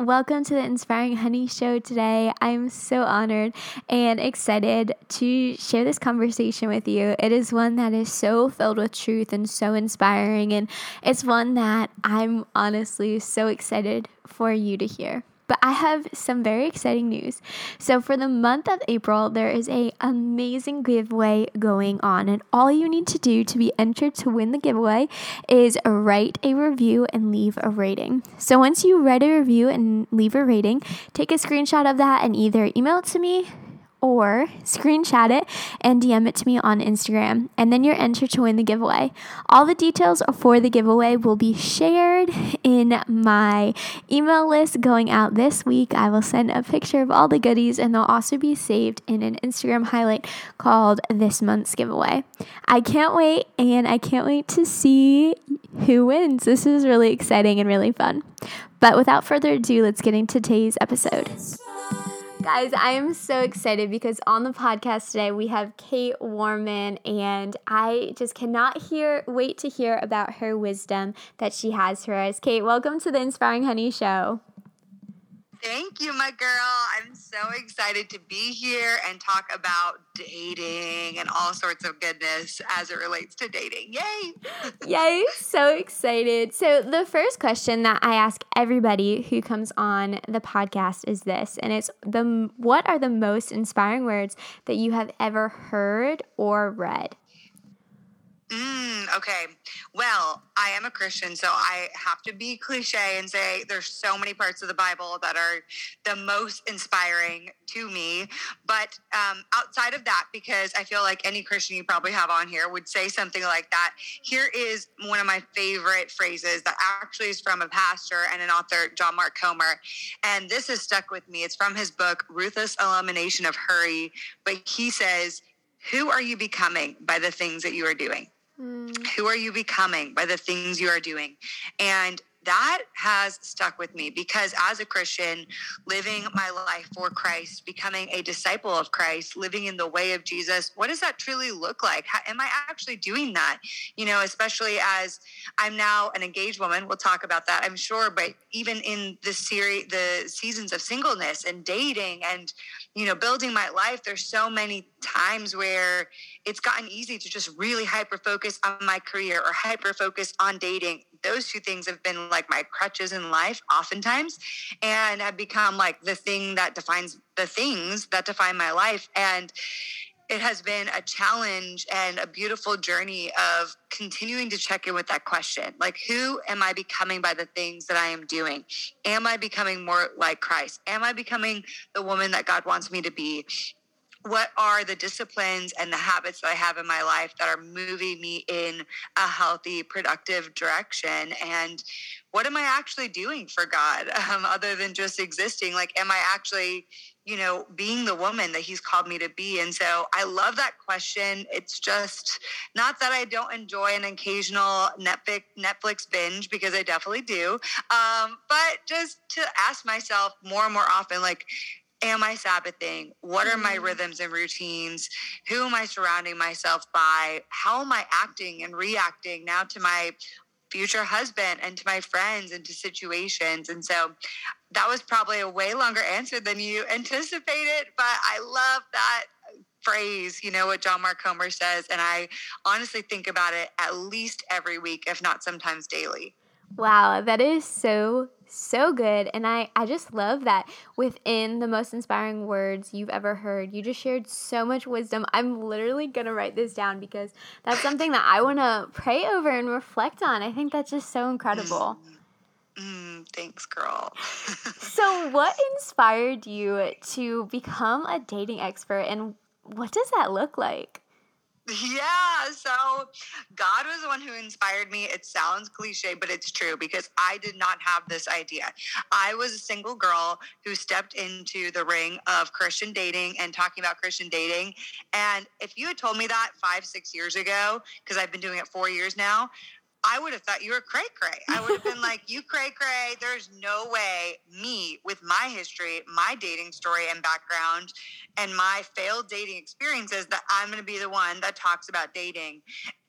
Welcome to the Inspiring Honey Show today. I'm so honored and excited to share this conversation with you. It is one that is so filled with truth and so inspiring, and it's one that I'm honestly so excited for you to hear. But I have some very exciting news. So for the month of April, there is a amazing giveaway going on, and all you need to do to be entered to win the giveaway is write a review and leave a rating. So once you write a review and leave a rating, take a screenshot of that and either email it to me or screenshot it and DM it to me on Instagram, and then you're entered to win the giveaway. All the details for the giveaway will be shared in my email list going out this week. I will send a picture of all the goodies, and they'll also be saved in an Instagram highlight called This Month's Giveaway. I can't wait, and I can't wait to see who wins. This is really exciting and really fun. But without further ado, let's get into today's episode. Guys, I am so excited because on the podcast today we have Kait Warman, and I just cannot hear wait to hear about her wisdom that she has for us. Kate, welcome to the Inspiring Honey Show. Thank you, my girl. I'm so excited to be here and talk about dating and all sorts of goodness as it relates to dating. Yay! Yay! So excited. So, the first question that I ask everybody who comes on the podcast is this, and it's the what are the most inspiring words that you have ever heard or read? Mm, okay. Well, I am a Christian, so I have to be cliche and say there's so many parts of the Bible that are the most inspiring to me. But um, outside of that, because I feel like any Christian you probably have on here would say something like that, here is one of my favorite phrases that actually is from a pastor and an author, John Mark Comer. And this has stuck with me. It's from his book, Ruthless Elimination of Hurry. But he says, Who are you becoming by the things that you are doing? Mm. Who are you becoming by the things you are doing? And that has stuck with me because as a Christian, living my life for Christ, becoming a disciple of Christ, living in the way of Jesus, what does that truly look like? How, am I actually doing that? You know, especially as I'm now an engaged woman. We'll talk about that, I'm sure. But even in the series, the seasons of singleness and dating and, you know, building my life, there's so many times where it's gotten easy to just really hyper focus on my career or hyper focus on dating those two things have been like my crutches in life oftentimes. And have become like the thing that defines the things that define my life. And it has been a challenge and a beautiful journey of continuing to check in with that question. Like who am i becoming by the things that i am doing? Am i becoming more like christ? Am i becoming the woman that god wants me to be what are the disciplines and the habits that I have in my life that are moving me in a healthy, productive direction? And what am I actually doing for God um, other than just existing? Like, am I actually, you know, being the woman that He's called me to be? And so I love that question. It's just not that I don't enjoy an occasional Netflix Netflix binge because I definitely do, um, but just to ask myself more and more often, like, am I Sabbathing? What are my mm-hmm. rhythms and routines? Who am I surrounding myself by? How am I acting and reacting now to my future husband and to my friends and to situations? And so that was probably a way longer answer than you anticipated, but I love that phrase, you know, what John Mark Comer says. And I honestly think about it at least every week, if not sometimes daily. Wow, that is so so good and I I just love that within the most inspiring words you've ever heard. You just shared so much wisdom. I'm literally going to write this down because that's something that I want to pray over and reflect on. I think that's just so incredible. Mm, thanks, girl. so, what inspired you to become a dating expert and what does that look like? Yeah, so God was the one who inspired me. It sounds cliche, but it's true because I did not have this idea. I was a single girl who stepped into the ring of Christian dating and talking about Christian dating. And if you had told me that five, six years ago, because I've been doing it four years now, I would have thought you were cray cray. I would have been like, you cray cray. There's no way me, with my history, my dating story and background, and my failed dating experiences, that I'm going to be the one that talks about dating.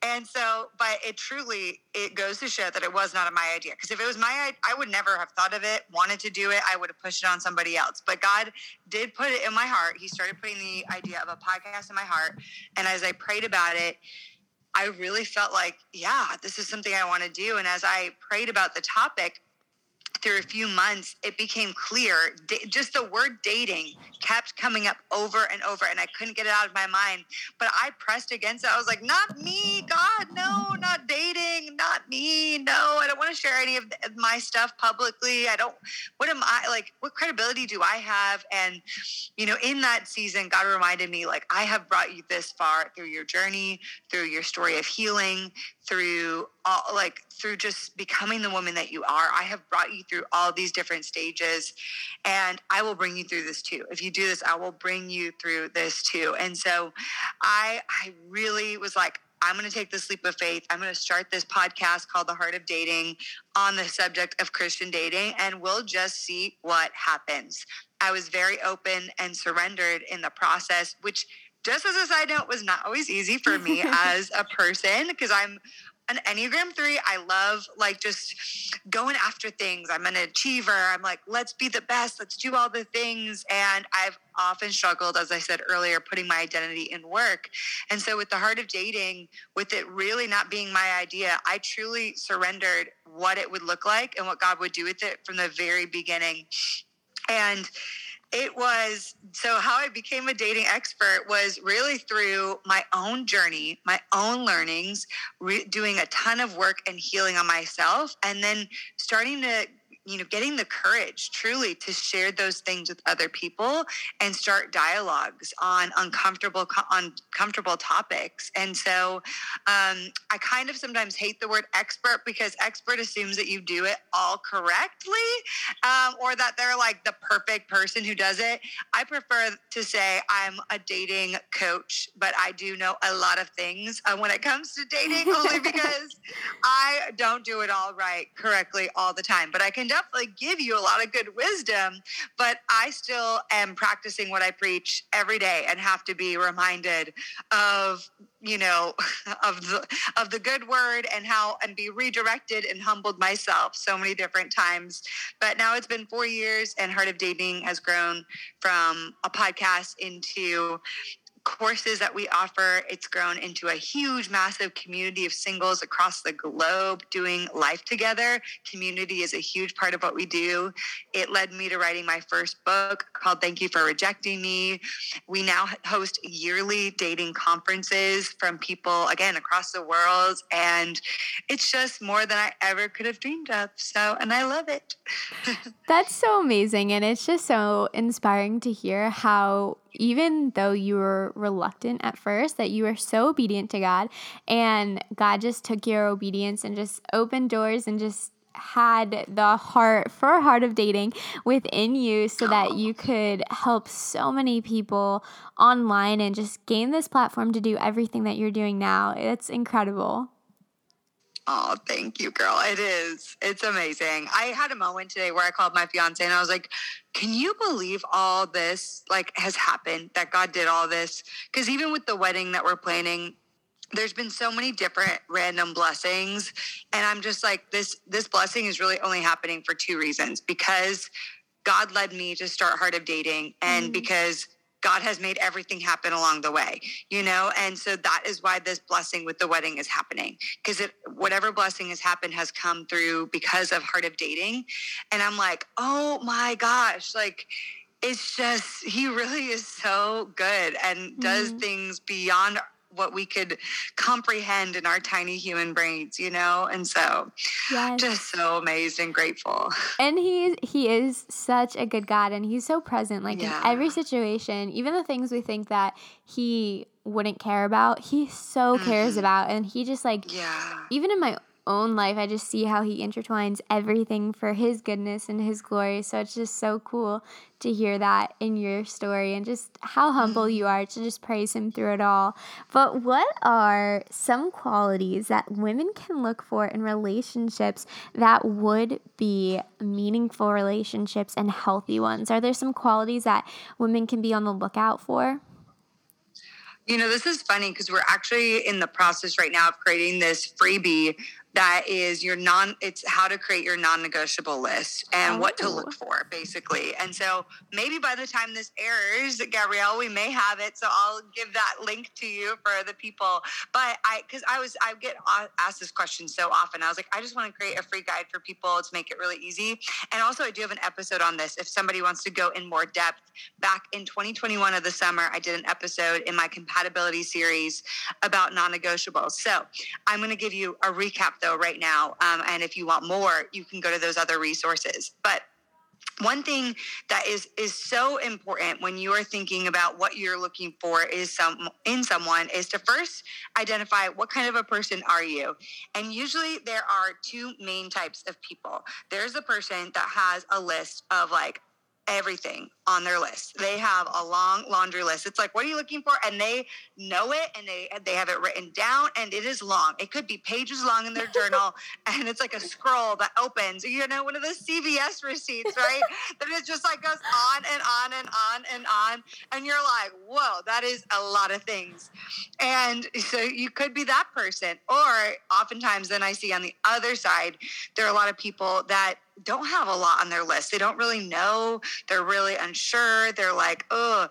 And so, but it truly it goes to show that it was not my idea. Because if it was my, I would never have thought of it, wanted to do it. I would have pushed it on somebody else. But God did put it in my heart. He started putting the idea of a podcast in my heart, and as I prayed about it I really felt like, yeah, this is something I want to do. And as I prayed about the topic, through a few months, it became clear. just the word dating kept coming up over and over, and I couldn't get it out of my mind. But I pressed against it. I was like, not me, God, no, not dating, not me, no. I don't want to share any of my stuff publicly. I don't, what am I, like, what credibility do I have? And, you know, in that season, God reminded me, like, I have brought you this far through your journey, through your story of healing, through all, like through just becoming the woman that you are. I have brought you through all these different stages and I will bring you through this too. If you do this, I will bring you through this too. And so I I really was like I'm going to take this leap of faith. I'm going to start this podcast called The Heart of Dating on the subject of Christian dating, and we'll just see what happens. I was very open and surrendered in the process, which just as a side note was not always easy for me as a person because I'm an Enneagram 3. I love like just going after things. I'm an achiever. I'm like, let's be the best. Let's do all the things. And I've often struggled, as I said earlier, putting my identity in work. And so with the heart of dating, with it really not being my idea, I truly surrendered what it would look like and what God would do with it from the very beginning. And it was so how I became a dating expert was really through my own journey, my own learnings, re- doing a ton of work and healing on myself, and then starting to you know getting the courage truly to share those things with other people and start dialogues on uncomfortable uncomfortable topics. And so um, i kind of sometimes hate the word expert because expert assumes that you do it all correctly um, or that they're like the perfect person who does it. I prefer to say i'm a dating coach but i do know a lot of things uh, when it comes to dating only because i don't do it all right correctly all the time. But i can definitely give you a lot of good wisdom, but I still am practicing what I preach every day and have to be reminded of you know of the of the good word and how and be redirected and humbled myself so many different times. But now it's been four years and heart of dating has grown from a podcast into courses that we offer. It's grown into a huge, massive community of singles across the globe doing life together. Community is a huge part of what we do. It led me to writing my first book called Thank You for Rejecting Me. We now host yearly dating conferences from people, again, across the world. And it's just more than I ever could have dreamed of. So, and I love it. That's so amazing. And it's just so inspiring to hear how even though you were reluctant at first, that you were so obedient to God, and God just took your obedience and just opened doors and just had the heart for heart of dating within you so that you could help so many people online and just gain this platform to do everything that you're doing now. It's incredible. Oh, thank you, girl. It is. It's amazing. I had a moment today where I called my fiance and I was like, "Can you believe all this like has happened that God did all this?" Cuz even with the wedding that we're planning, there's been so many different random blessings and I'm just like this this blessing is really only happening for two reasons because God led me to start Heart of Dating and mm. because God has made everything happen along the way, you know? And so that is why this blessing with the wedding is happening because it, whatever blessing has happened has come through because of Heart of Dating. And I'm like, oh my gosh, like, it's just, he really is so good and does mm-hmm. things beyond what we could comprehend in our tiny human brains, you know? And so yes. just so amazed and grateful. And he he is such a good God and he's so present like yeah. in every situation, even the things we think that he wouldn't care about, he so cares mm-hmm. about and he just like yeah. even in my own life. I just see how he intertwines everything for his goodness and his glory. So it's just so cool to hear that in your story and just how humble you are to just praise him through it all. But what are some qualities that women can look for in relationships that would be meaningful relationships and healthy ones? Are there some qualities that women can be on the lookout for? You know, this is funny because we're actually in the process right now of creating this freebie that is your non it's how to create your non-negotiable list and oh. what to look oh. for basically. And so maybe by the time this airs gabrielle we may have it so i'll give that link to you for the people. But i because i was i get asked this question so often. I was like i just want to create a free guide for people to make it really easy. And also i do have an episode on this. If somebody wants to go in more depth back in 2021 of the summer i did an episode in my compatibility series about non-negotiables. So i'm going to give you a recap though right now. Um, and if you want more, you can go to those other resources. But one thing that is is so important when you are thinking about what you're looking for is some in someone is to first identify what kind of a person are you and usually there are two main types of people there's a person that has a list of like everything on their list. They have a long laundry list. It's like, what are you looking for? And they know it and they they have it written down and it is long. It could be pages long in their journal and it's like a scroll that opens, you know, one of those CVS receipts, right? that it just like goes on and on and on and on. And you're like, whoa, that is a lot of things. And so you could be that person. Or oftentimes then I see on the other side, there are a lot of people that don't have a lot on their list. They don't really know. They're really unsure. They're like, oh,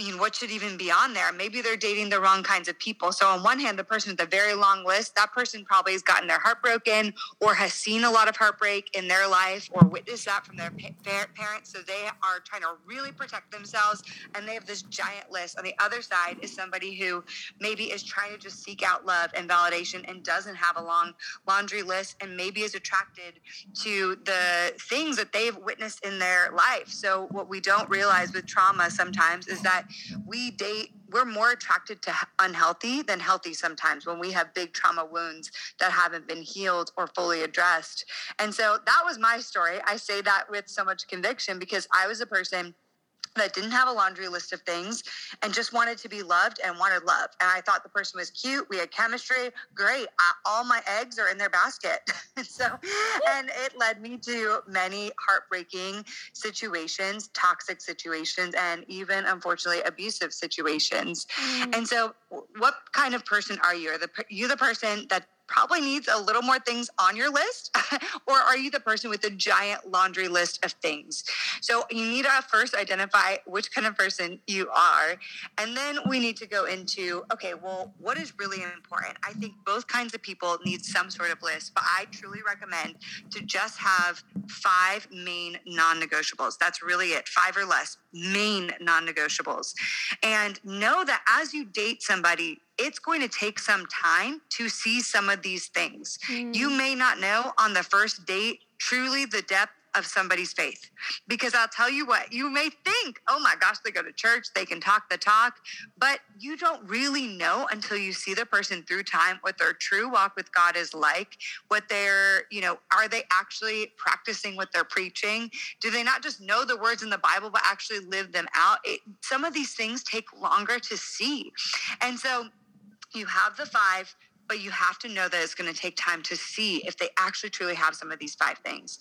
I mean, what should even be on there? Maybe they're dating the wrong kinds of people. So, on one hand, the person with a very long list, that person probably has gotten their heart broken or has seen a lot of heartbreak in their life or witnessed that from their pa- parents. So, they are trying to really protect themselves and they have this giant list. On the other side is somebody who maybe is trying to just seek out love and validation and doesn't have a long laundry list and maybe is attracted to the things that they've witnessed in their life. So, what we don't realize with trauma sometimes is that we date we're more attracted to unhealthy than healthy sometimes when we have big trauma wounds that haven't been healed or fully addressed. And so that was my story. I say that with so much conviction because I was a person that didn't have a laundry list of things and just wanted to be loved and wanted love. And I thought the person was cute. We had chemistry. Great. I, all my eggs are in their basket. so, and it led me to many heartbreaking situations, toxic situations, and even unfortunately abusive situations. Mm. And so, what kind of person are you? Are the you the person that probably needs a little more things on your list? or are you the person with a giant laundry list of things? So you need to first identify which kind of person you are. And then we need to go into okay, well, what is really important? I think both kinds of people need some sort of list, but I truly recommend to just have five main non negotiables. That's really it, five or less main non negotiables. And know that as you date somebody, it's going to take some time to see some of these things. Mm. You may not know on the first date truly the depth of somebody's faith. Because I'll tell you what, you may think, oh my gosh, they go to church, they can talk the talk, but you don't really know until you see the person through time what their true walk with God is like, what they're, you know, are they actually practicing what they're preaching? Do they not just know the words in the Bible, but actually live them out? It, some of these things take longer to see. And so, you have the five, but you have to know that it's going to take time to see if they actually truly have some of these five things.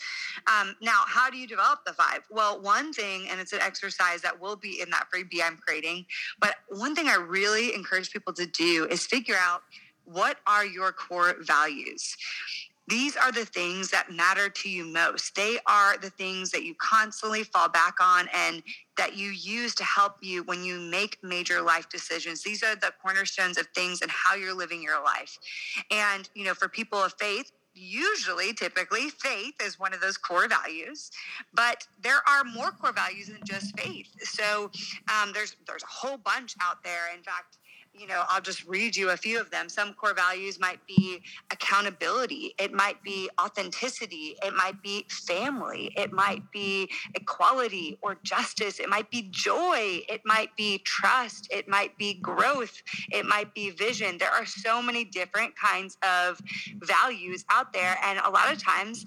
Um, now, how do you develop the five? Well, one thing, and it's an exercise that will be in that freebie I'm creating, but one thing I really encourage people to do is figure out what are your core values these are the things that matter to you most. They are the things that you constantly fall back on and that you use to help you when you make major life decisions. These are the cornerstones of things and how you're living your life. And, you know, for people of faith, usually typically faith is one of those core values but there are more core values than just faith so um, there's there's a whole bunch out there in fact you know, I'll just read you a few of them. Some core values might be accountability, it might be authenticity, it might be family, it might be equality or justice, it might be joy, it might be trust, it might be growth, it might be vision. There are so many different kinds of values out there. And a lot of times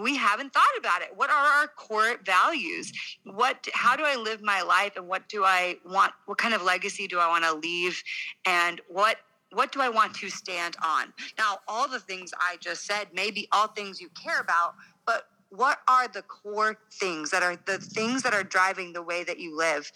we haven't thought about it. What are our core values? What how do I live my life and what do I want what kind of legacy do I want to leave and what what do I want to stand on? Now, all the things I just said may be all things you care about, but what are the core things that are the things that are driving the way that you live?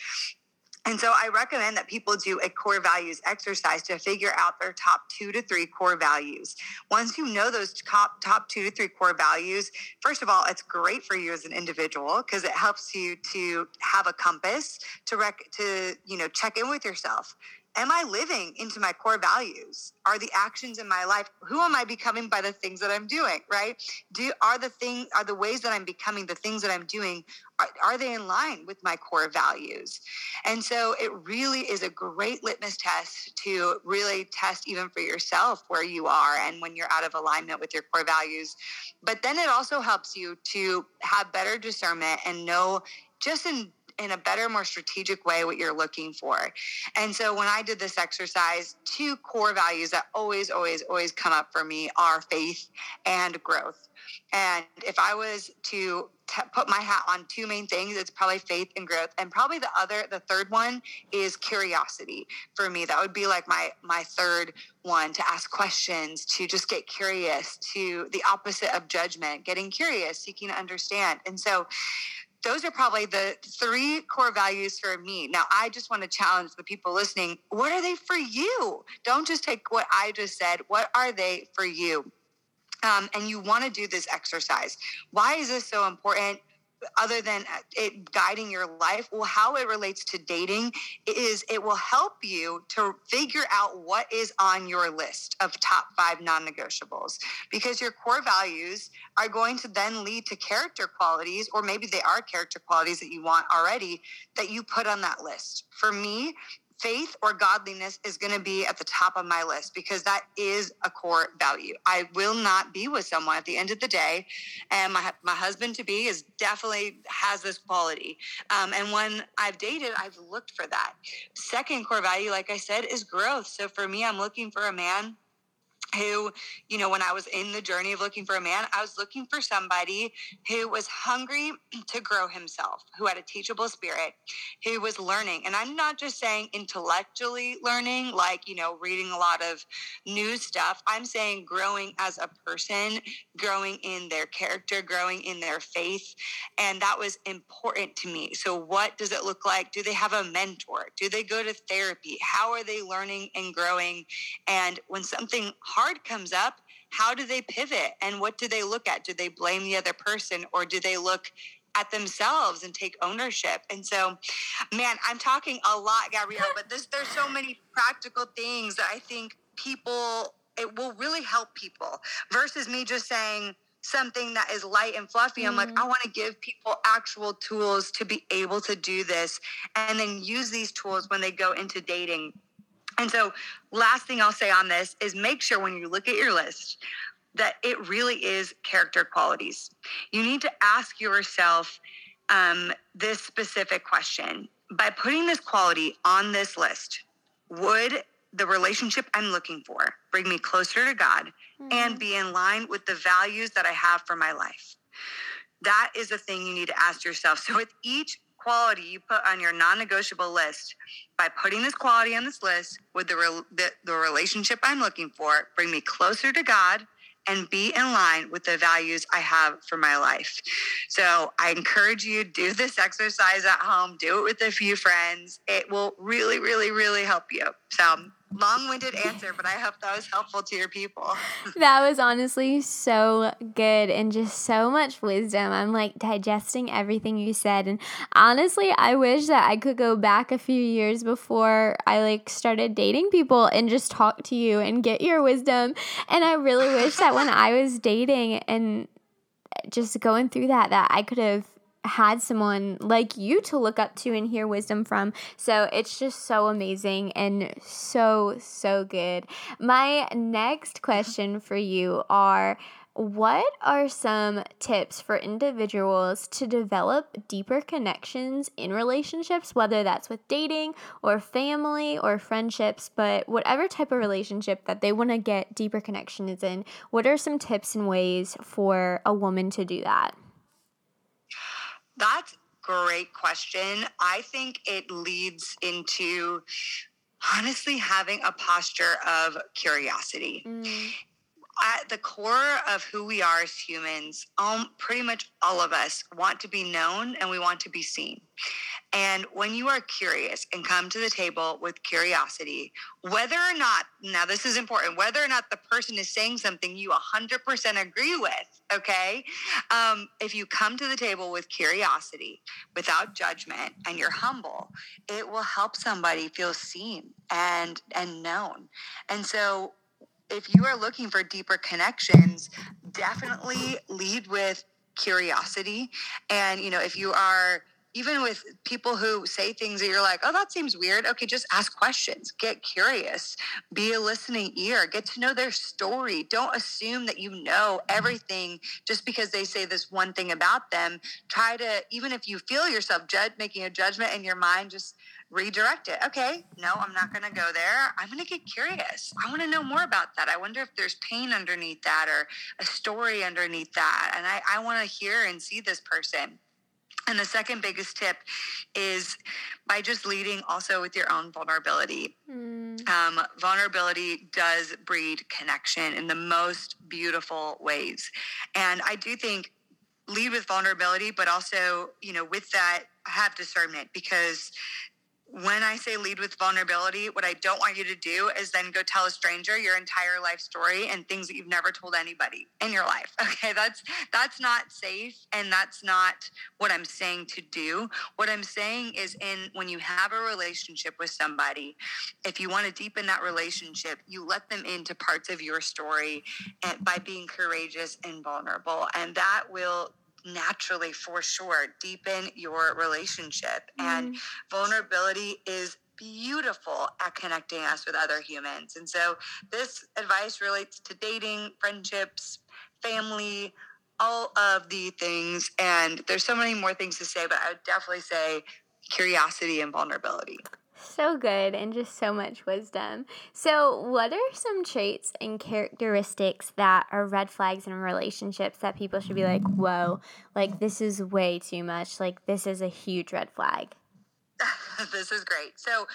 And so I recommend that people do a core values exercise to figure out their top two to three core values. Once you know those top, top two to three core values, first of all, it's great for you as an individual because it helps you to have a compass to rec- to you know check in with yourself am I living into my core values? Are the actions in my life, who am I becoming by the things that I'm doing, right? Do are the thing are the ways that I'm becoming the things that I'm doing are, are they in line with my core values? And so it really is a great litmus test to really test even for yourself where you are and when you're out of alignment with your core values. But then it also helps you to have better discernment and know just in in a better, more strategic way what you're looking for. And so when I did this exercise, two core values that always, always, always come up for me are faith and growth. And if I was to t- put my hat on two main things, it's probably faith and growth. And probably the other, the third one is curiosity for me. That would be like my my third one to ask questions, to just get curious, to the opposite of judgment, getting curious, seeking to understand. And so those are probably the three core values for me. Now, I just want to challenge the people listening. What are they for you? Don't just take what I just said. What are they for you? Um, and you want to do this exercise. Why is this so important? Other than uh, it guiding your life well how it relates to dating is it will help you to figure out what is on your list of top five non-negotiables. Because your core values are going to then lead to character qualities or maybe they are character qualities that you want already that you put on that list. For me faith or godliness is going to be at the top of my list because that is a core value. I will not be with someone at the end of the day, and my my husband to be is definitely has this quality. Um, and when I've dated, I've looked for that. Second core value, like I said, is growth. So for me, I'm looking for a man who, you know, when I was in the journey of looking for a man, I was looking for somebody who was hungry to grow himself, who had a teachable spirit, who was learning. And I'm not just saying intellectually learning, like, you know, reading a lot of new stuff. I'm saying growing as a person, growing in their character, growing in their faith. And that was important to me. So, what does it look like? Do they have a mentor? Do they go to therapy? How are they learning and growing? And when something hard comes up, how do they pivot and what do they look at? Do they blame the other person or do they look at themselves and take ownership? And so, man, I'm talking a lot, Gabrielle, but this, there's so many practical things that I think people, it will really help people versus me just saying, something that is light and fluffy. I'm like, I mm-hmm. want to give people actual tools to be able to do this and then use these tools when they go into dating and so, last thing I'll say on this is make sure when you look at your list that it really is character qualities. You need to ask yourself um, this specific question by putting this quality on this list, would the relationship I'm looking for bring me closer to God mm-hmm. and be in line with the values that I have for my life? That is a thing you need to ask yourself. So, with each quality you put on your non-negotiable list by putting this quality on this list with the, re- the, the relationship i'm looking for bring me closer to god and be in line with the values I have for my life. So I encourage you do this exercise at home, do it with a few friends. It will really, really, really help you. So long-winded answer, but I hope that was helpful to your people. that was honestly so good and just so much wisdom. I'm like digesting everything you said and honestly, I wish that I could go back a few years before I like started dating people and just talk to you and get your wisdom. And I really wish that when I was dating and just going through that that I could have had someone like you to look up to and hear wisdom from. So it's just so amazing and so, so good. My next question for you are what are some tips for individuals to develop deeper connections in relationships, whether that's with dating or family or friendships, but whatever type of relationship that they want to get deeper connections in? What are some tips and ways for a woman to do that? That's great question. I think it leads into honestly having a posture of curiosity. Mm at the core of who we are as humans, um, pretty much all of us want to be known and we want to be seen. And when you are curious and come to the table with curiosity, whether or not, now this is important, whether or not the person is saying something you 100% agree with, okay? Um, if you come to the table with curiosity, without judgment, and you're humble, it will help somebody feel seen and and known. And so if you are looking for deeper connections, definitely lead with curiosity. And, you know, if you are even with people who say things that you're like, oh, that seems weird. Okay, just ask questions, get curious, be a listening ear, get to know their story. Don't assume that you know everything just because they say this one thing about them. Try to, even if you feel yourself judge, making a judgment in your mind, just redirect it. Okay, no, I'm not going to go there. I'm going to get curious. I want to know more about that. I wonder if there's pain underneath that or a story underneath that. And I, I want to hear and see this person. And the second biggest tip is by just leading also with your own vulnerability. Mm. Um, vulnerability does breed connection in the most beautiful ways. And I do think lead with vulnerability, but also, you know, with that, have discernment because when I say lead with vulnerability, what I don't want you to do is then go tell a stranger your entire life story and things that you've never told anybody in your life. Okay, that's that's not safe and that's not what I'm saying to do. What I'm saying is in when you have a relationship with somebody, if you want to deepen that relationship, you let them into parts of your story by being courageous and vulnerable and that will naturally for sure deepen your relationship. Mm. and vulnerability is beautiful at connecting us with other humans. And so this advice relates to dating friendships family all of the things. And there's so many more things to say but i would definitely say curiosity and vulnerability so good and just so much wisdom. So, what are some traits and characteristics that are red flags in relationships that people should be like, whoa, like this is way too much? Like, this is a huge red flag? this is great. So,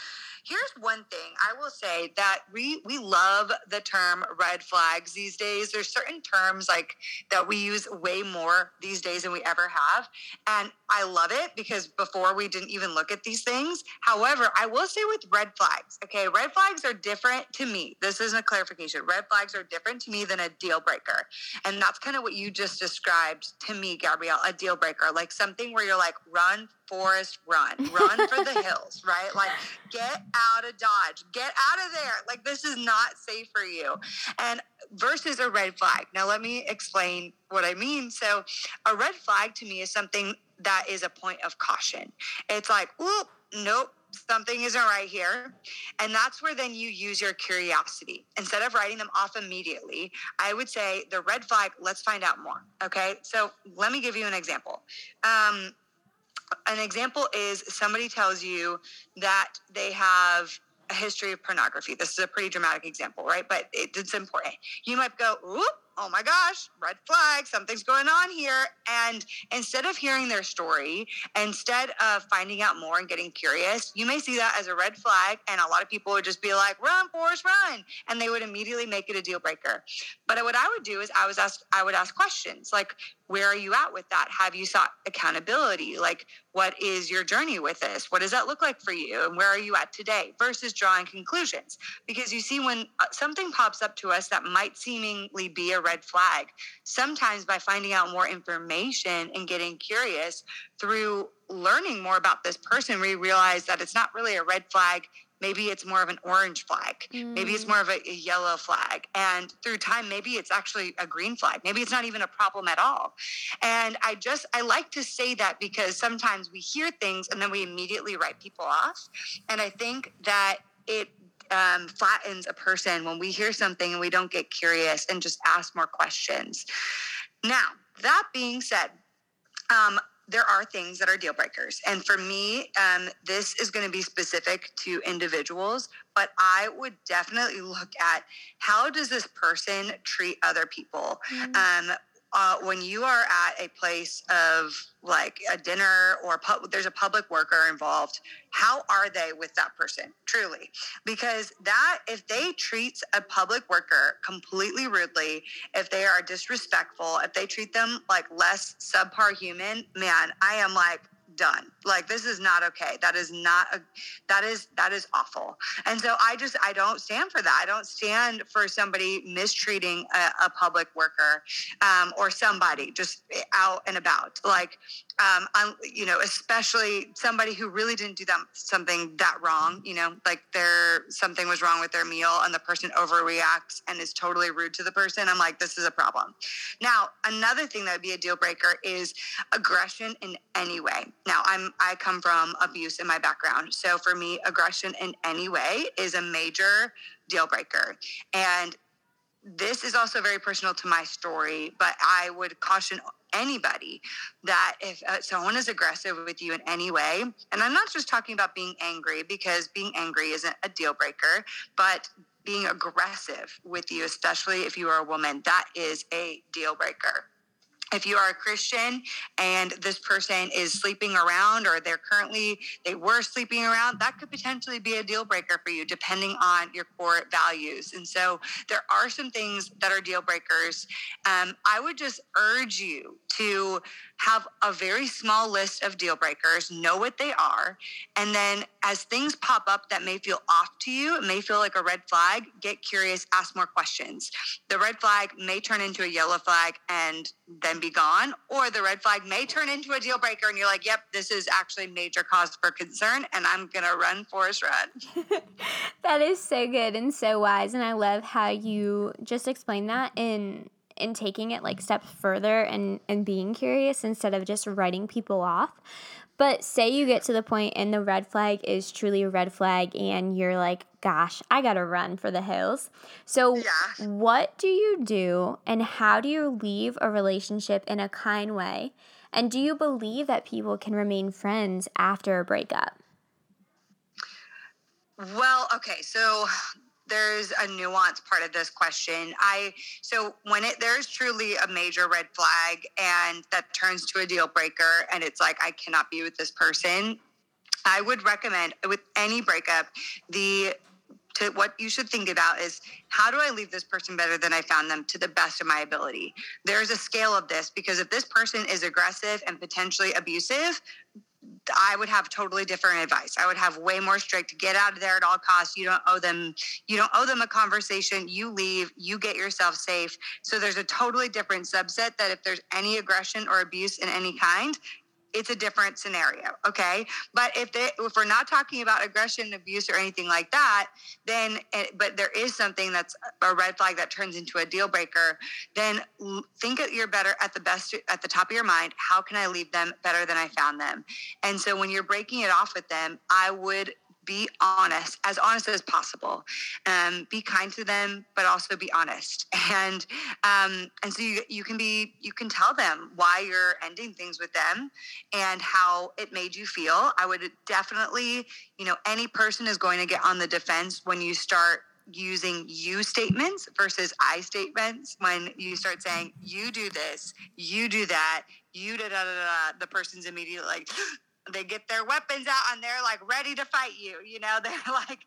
Here's one thing I will say that we we love the term red flags these days. There's certain terms like that we use way more these days than we ever have, and I love it because before we didn't even look at these things. However, I will say with red flags, okay, red flags are different to me. This isn't a clarification. Red flags are different to me than a deal breaker, and that's kind of what you just described to me, Gabrielle. A deal breaker, like something where you're like, run Forrest run, run for the hills, right? Like, get out of Dodge, get out of there. Like, this is not safe for you. And versus a red flag. Now, let me explain what I mean. So, a red flag to me is something that is a point of caution. It's like, oh, nope, something isn't right here. And that's where then you use your curiosity. Instead of writing them off immediately, I would say the red flag, let's find out more. Okay. So let me give you an example. Um, an example is somebody tells you that they have a history of pornography. This is a pretty dramatic example, right? But it, it's important. You might go, oh my gosh, red flag, something's going on here. And instead of hearing their story, instead of finding out more and getting curious, you may see that as a red flag. And a lot of people would just be like, run, Forrest, run. And they would immediately make it a deal breaker. But what I would do is I was asked, I would ask questions like, where are you at with that? Have you sought accountability? Like, what is your journey with this? What does that look like for you? And where are you at today versus drawing conclusions? Because you see, when uh, something pops up to us that might seemingly be a red flag. Sometimes by finding out more information and getting curious through learning more about this person, we realize that it's not really a red flag. Maybe it's more of an orange flag. Mm. maybe it's more of a, a, yellow flag. And through time maybe it's actually a green flag. Maybe it's not even a problem at all. And i just i like to say that because sometimes we hear things and then we immediately write people off. And i think that it um, flattens a person when we hear something and we don't get curious and just ask more questions. Now that being said um, there are things that are deal breakers. And for me, um, this is going to be specific to individuals, but I would definitely look at how does this person treat other people? Mm-hmm. Um, uh, when you are at a place of like a dinner or pu- there's a public worker involved, how are they with that person truly? Because that, if they treat a public worker completely rudely, if they are disrespectful, if they treat them like less subpar human, man, I am like, done. Like this is not okay. That is not a that is that is awful. And so i just i don't stand for that. I don't stand for somebody mistreating a, a public worker um, or somebody just out and about. Like um, I'm, you know especially somebody who really didn't do that something that wrong you know like there something was wrong with their meal and the person overreacts and is totally rude to the person i'm like this is a problem now another thing that would be a deal breaker is aggression in any way now, I'm I come from abuse in my background. So for me, aggression in any way is a major deal breaker. And this is also very personal to my story, but I would caution anybody that if uh, someone is aggressive with you in any way, and I'm not just talking about being angry because being angry isn't a deal breaker, but being aggressive with you, especially if you are a woman, that is a deal breaker if you are a Christian and this person is sleeping around or they're currently, they were sleeping around, that could potentially be a deal breaker for you depending on your core values. And so there are some things that are deal breakers. Um, I would just urge you to have a very small list of deal breakers, know what they are, and then as things pop up that may feel off to you, it may feel like a red flag, get curious, ask more questions. The red flag may turn into a yellow flag and then be gone, or the red flag may turn into a deal breaker and you're like, yep, this is actually major cause for concern and I'm going to run Forrest run. that is so good and so wise. And I love how you just explained that in and taking it like steps further and and being curious instead of just writing people off. But say you get to the point and the red flag is truly a red flag and you're like gosh i gotta run for the hills. So yeah. what do you do and how do you leave a relationship in a kind way? And do you believe that people can remain friends after a breakup? Well okay so there's a nuance part of this question. I so when it there's truly a major red flag and that turns to a deal breaker and it's like I cannot be with this person, I would recommend with any breakup the to what you should think about is how do I leave this person better than I found them to the best of my ability? There's a scale of this because if this person is aggressive and potentially abusive, I would have totally different advice. I would have way more strict. Get out of there at all costs. You don't owe them. You don't owe them a conversation. You leave. You get yourself safe. So there's a totally different subset that if there's any aggression or abuse in any kind, it's a different scenario okay? But if they if we're not talking about aggression abuse or anything like that then eh, but there is something that's a red flag that turns into a deal breaker then think you're better at the best at the top of your mind. How can i leave them better than i found them? And so when you're breaking it off with them i would be honest, as honest as possible. Um, be kind to them, but also be honest. And um, and so you, you can be you can tell them why you're ending things with them and how it made you feel. I would definitely, you know, any person is going to get on the defense when you start using you statements versus I statements when you start saying you do this, you do that, you da da da da. The person's immediately like, they get their weapons out and they're like ready to fight you you know? They're like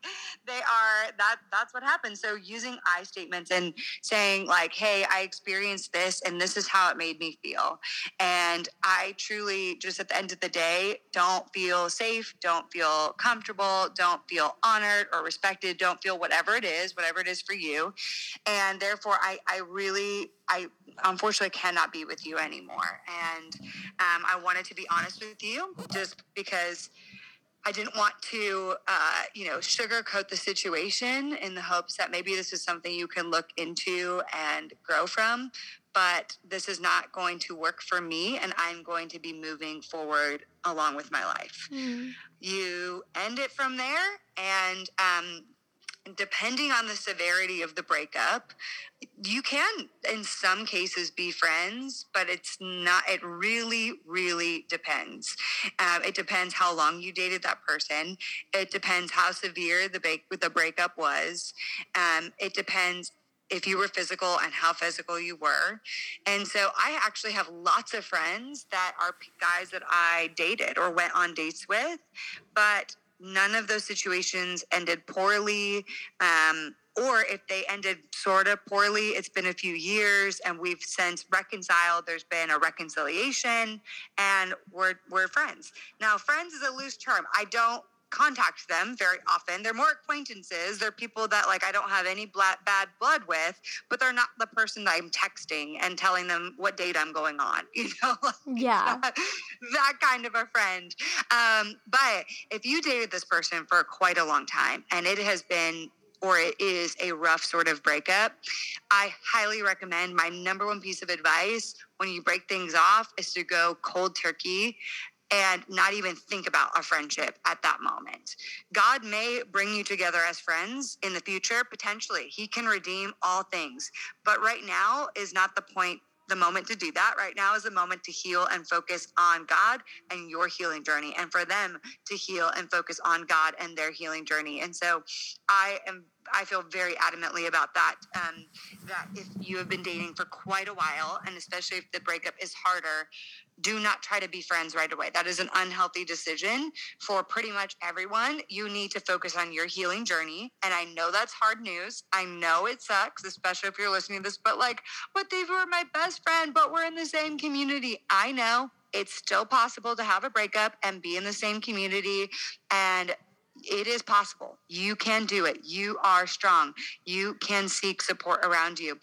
they are that that's what happens. So using i statements and saying like hey i experienced this and this is how it made me feel. And i truly just at the end of the day don't feel safe don't feel comfortable don't feel honored or respected don't feel whatever it is whatever it is for you. And therefore i i really I unfortunately cannot be with you anymore. And um, I wanted to be honest with you just because I didn't want to, uh, you know, sugarcoat the situation in the hopes that maybe this is something you can look into and grow from. But this is not going to work for me, and I'm going to be moving forward along with my life. Mm. You end it from there, and um, depending on the severity of the breakup, you can, in some cases, be friends, but it's not, it really, really depends. Um, it depends how long you dated that person. It depends how severe the, break, the breakup was. Um, it depends if you were physical and how physical you were. And so I actually have lots of friends that are guys that I dated or went on dates with, but none of those situations ended poorly. Um, or if they ended sort of poorly, it's been a few years and we've since reconciled. There's been a reconciliation and we're, we're friends. Now, friends is a loose term. I don't contact them very often. They're more acquaintances. They're people that like I don't have any bad blood with, but they're not the person that I'm texting and telling them what date I'm going on. You know, yeah, that kind of a friend. Um, but if you dated this person for quite a long time and it has been or it is a rough sort of breakup, I highly recommend my number one piece of advice when you break things off is to go cold turkey and not even think about a friendship at that moment. God may bring you together as friends in the future, potentially. He can redeem all things. But right now is not the point, the moment to do that. Right now is the moment to heal and focus on God and your healing journey, and for them to heal and focus on God and their healing journey. And so I am I feel very adamantly about that. Um, that if you have been dating for quite a while, and especially if the breakup is harder, do not try to be friends right away. That is an unhealthy decision for pretty much everyone. You need to focus on your healing journey. And I know that's hard news. I know it sucks, especially if you're listening to this, but like, but they were my best friend, but we're in the same community. I know it's still possible to have a breakup and be in the same community and it is possible. You can do it. You are strong. You can seek support around you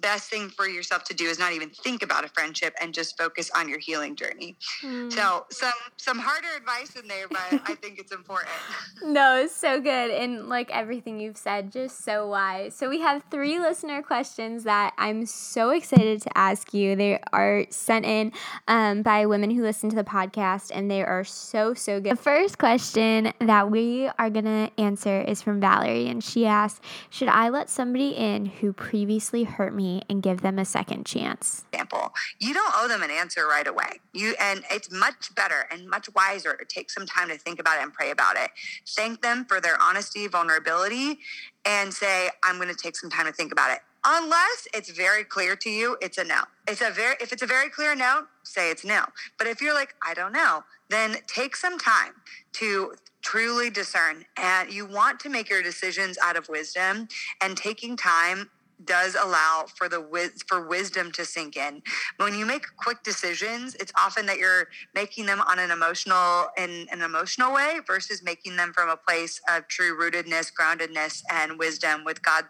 best thing for yourself to do is not even think about a friendship and just focus on your healing journey. Mm. So some some harder advice in there, but I think it's important. no, it's so good. And like everything you've said, just so wise. So we have three listener questions that I'm so excited to ask you. They are sent in um, by women who listen to the podcast and they are so, so good. The first question that we are gonna answer is from Valerie, and she asks, Should I let somebody in who previously hurt me? Me and give them a second chance. Example, you don't owe them an answer right away. You and it's much better and much wiser to take some time to think about it and pray about it. Thank them for their honesty, vulnerability, and say, I'm going to take some time to think about it. Unless it's very clear to you, it's a no. It's a very if it's a very clear no, say it's no. But if you're like, I don't know, then take some time to truly discern and you want to make your decisions out of wisdom and taking time does allow for the for wisdom to sink in. When you make quick decisions, it's often that you're making them on an emotional in an emotional way versus making them from a place of true rootedness, groundedness, and wisdom with God.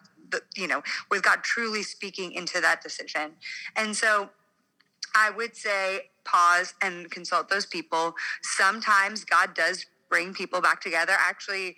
You know, with God truly speaking into that decision, and so I would say pause and consult those people. Sometimes God does bring people back together. Actually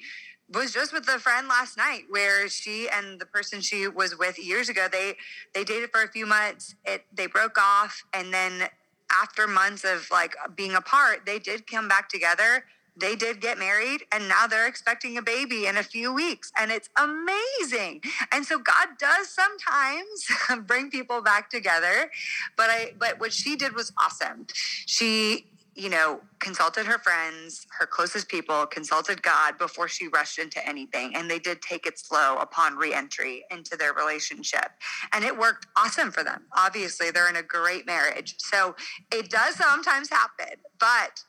was just with a friend last night where she and the person she was with years ago they they dated for a few months. It they broke off. And then after months of like being apart they did come back together. They did get married. And now they're expecting a baby in a few weeks. And it's amazing. And so god does sometimes bring people back together. But i but what she did was awesome. She you know, consulted her friends, her closest people, consulted God before she rushed into anything. And they did take it slow upon reentry into their relationship. And it worked awesome for them. Obviously, they're in a great marriage. So it does sometimes happen, but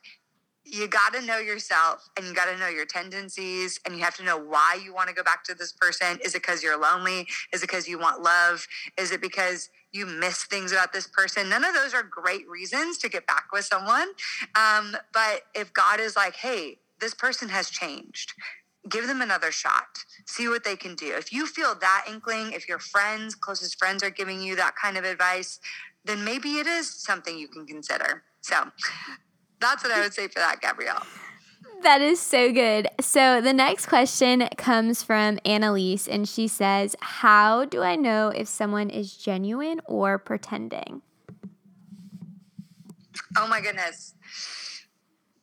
you got to know yourself and you got to know your tendencies and you have to know why you want to go back to this person. Is it because you're lonely? Is it because you want love? Is it because you miss things about this person? None of those are great reasons to get back with someone. Um, but if God is like, hey, this person has changed, give them another shot, see what they can do. If you feel that inkling, if your friends, closest friends are giving you that kind of advice, then maybe it is something you can consider. So, that's what I would say for that, Gabrielle. That is so good. So the next question comes from Annalise, and she says, How do I know if someone is genuine or pretending? Oh my goodness.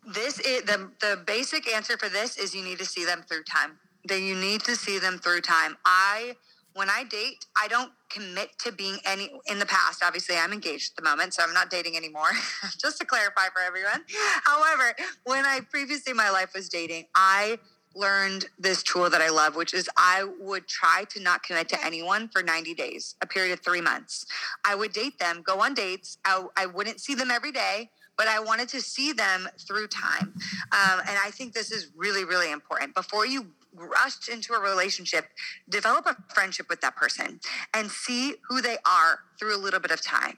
This is the the basic answer for this is you need to see them through time. That you need to see them through time. I when I date, I don't commit to being any in the past. Obviously, I'm engaged at the moment, so I'm not dating anymore. Just to clarify for everyone. However, when I previously in my life was dating, I learned this tool that I love, which is I would try to not commit to anyone for 90 days, a period of three months. I would date them, go on dates. I, I wouldn't see them every day, but I wanted to see them through time. Um, and I think this is really, really important. Before you rush into a relationship, develop a friendship with that person and see who they are through a little bit of time.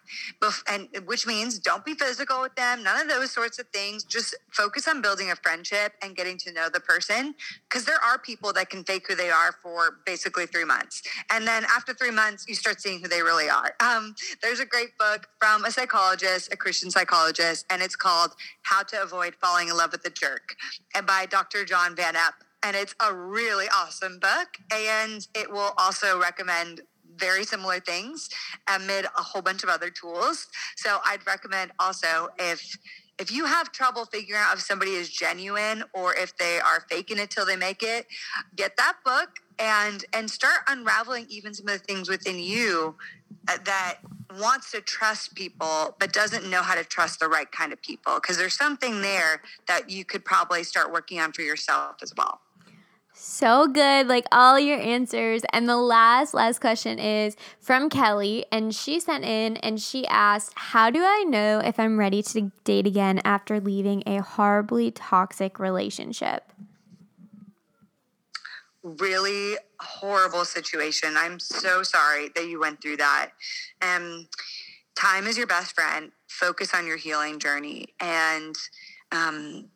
And which means don't be physical with them, none of those sorts of things. Just focus on building a friendship and getting to know the person because there are people that can fake who they are for basically three months. And then after three months, you start seeing who they really are. Um, there's a great book from a psychologist, a Christian psychologist, and it's called How to Avoid Falling in Love with a Jerk and by Dr. John Van Epp and it's a really awesome book. And it will also recommend very similar things amid a whole bunch of other tools. So I'd recommend also if if you have trouble figuring out if somebody is genuine or if they are faking it till they make it, get that book and and start unraveling even some of the things within you uh, that wants to trust people but doesn't know how to trust the right kind of people because there's something there that you could probably start working on for yourself as well. So good, like all your answers. And the last, last question is from Kelly, and she sent in and she asked, How do I know if I'm ready to date again after leaving a horribly toxic relationship? Really horrible situation. I'm so sorry that you went through that. Um, time is your best friend. Focus on your healing journey. And um,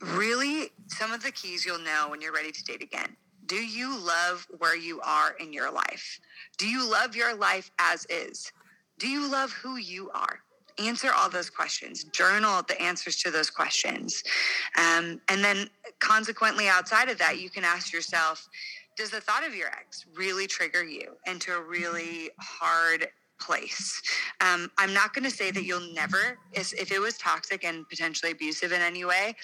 really some of the keys you'll know when you're ready to date again. Do you love where you are in your life? Do you love your life as is? Do you love who you are? Answer all those questions. Journal the answers to those questions. Um, and then, consequently, outside of that, you can ask yourself Does the thought of your ex really trigger you into a really hard place. Um, I'm not going to say that you'll never, if it was toxic and potentially abusive in any way,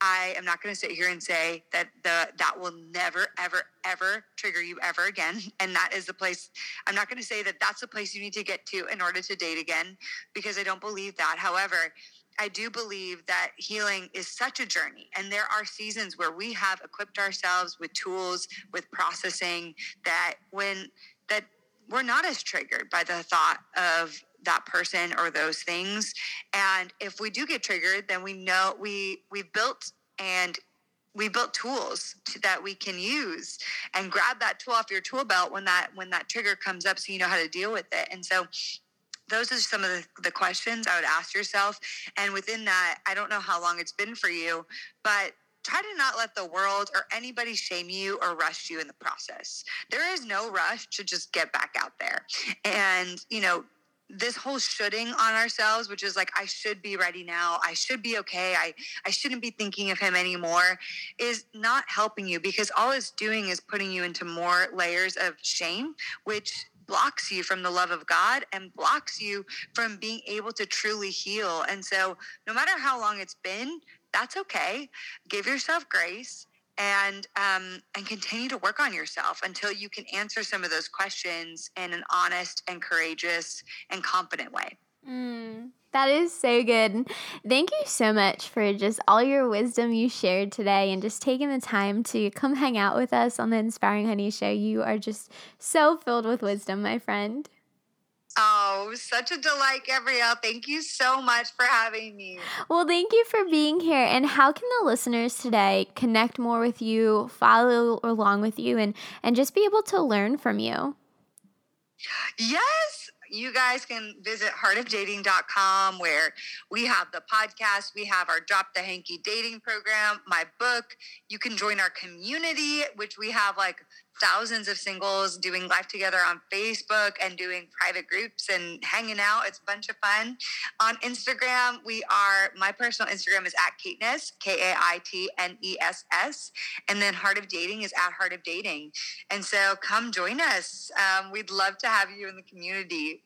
I am not going to sit here and say that the that will never, ever, ever trigger you ever again. And that is the place. I'm not going to say that that's the place you need to get to in order to date again, because I don't believe that. However, I do believe that healing is such a journey. And there are seasons where we have equipped ourselves with tools, with processing that when that we're not as triggered by the thought of that person or those things. And if we do get triggered then we know we we've built and we built tools to, that we can use and grab that tool off your tool belt when that when that trigger comes up so you know how to deal with it. And so those are some of the, the questions i would ask yourself. And within that i don't know how long it's been for you but try to not let the world or anybody shame you or rush you in the process. There is no rush to just get back out there. And, you know, this whole shoulding on ourselves which is like i should be ready now i should be okay i i shouldn't be thinking of him anymore is not helping you because all it's doing is putting you into more layers of shame which blocks you from the love of God and blocks you from being able to truly heal. And so, no matter how long it's been, that's okay. Give yourself grace and um, and continue to work on yourself until you can answer some of those questions in an honest and courageous and confident way. Mm, that is so good. Thank you so much for just all your wisdom you shared today and just taking the time to come hang out with us on the Inspiring Honey Show. You are just so filled with wisdom, my friend. Oh, such a delight, Gabrielle. Thank you so much for having me. Well, thank you for being here. And how can the listeners today connect more with you, follow along with you, and, and just be able to learn from you? Yes, you guys can visit heartofdating.com where we have the podcast, we have our Drop the Hanky dating program, my book. You can join our community, which we have like thousands of singles doing life together on Facebook and doing private groups and hanging out. It's a bunch of fun. On Instagram, we are, my personal Instagram is at Kaitness, K A I T N E S S. And then Heart of Dating is at Heart of Dating. And so come join us. Um, we'd love to have you in the community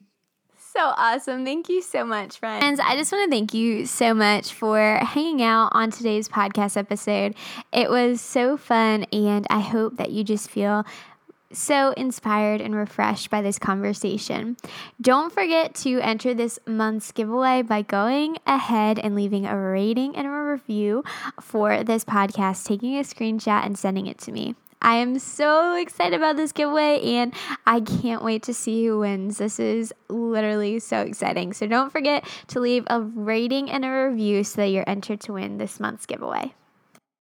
so awesome. Thank you so much, friends. I just want to thank you so much for hanging out on today's podcast episode. It was so fun, and I hope that you just feel so inspired and refreshed by this conversation. Don't forget to enter this month's giveaway by going ahead and leaving a rating and a review for this podcast, taking a screenshot and sending it to me. I am so excited about this giveaway and I can't wait to see who wins. This is literally so exciting. So don't forget to leave a rating and a review so that you're entered to win this month's giveaway.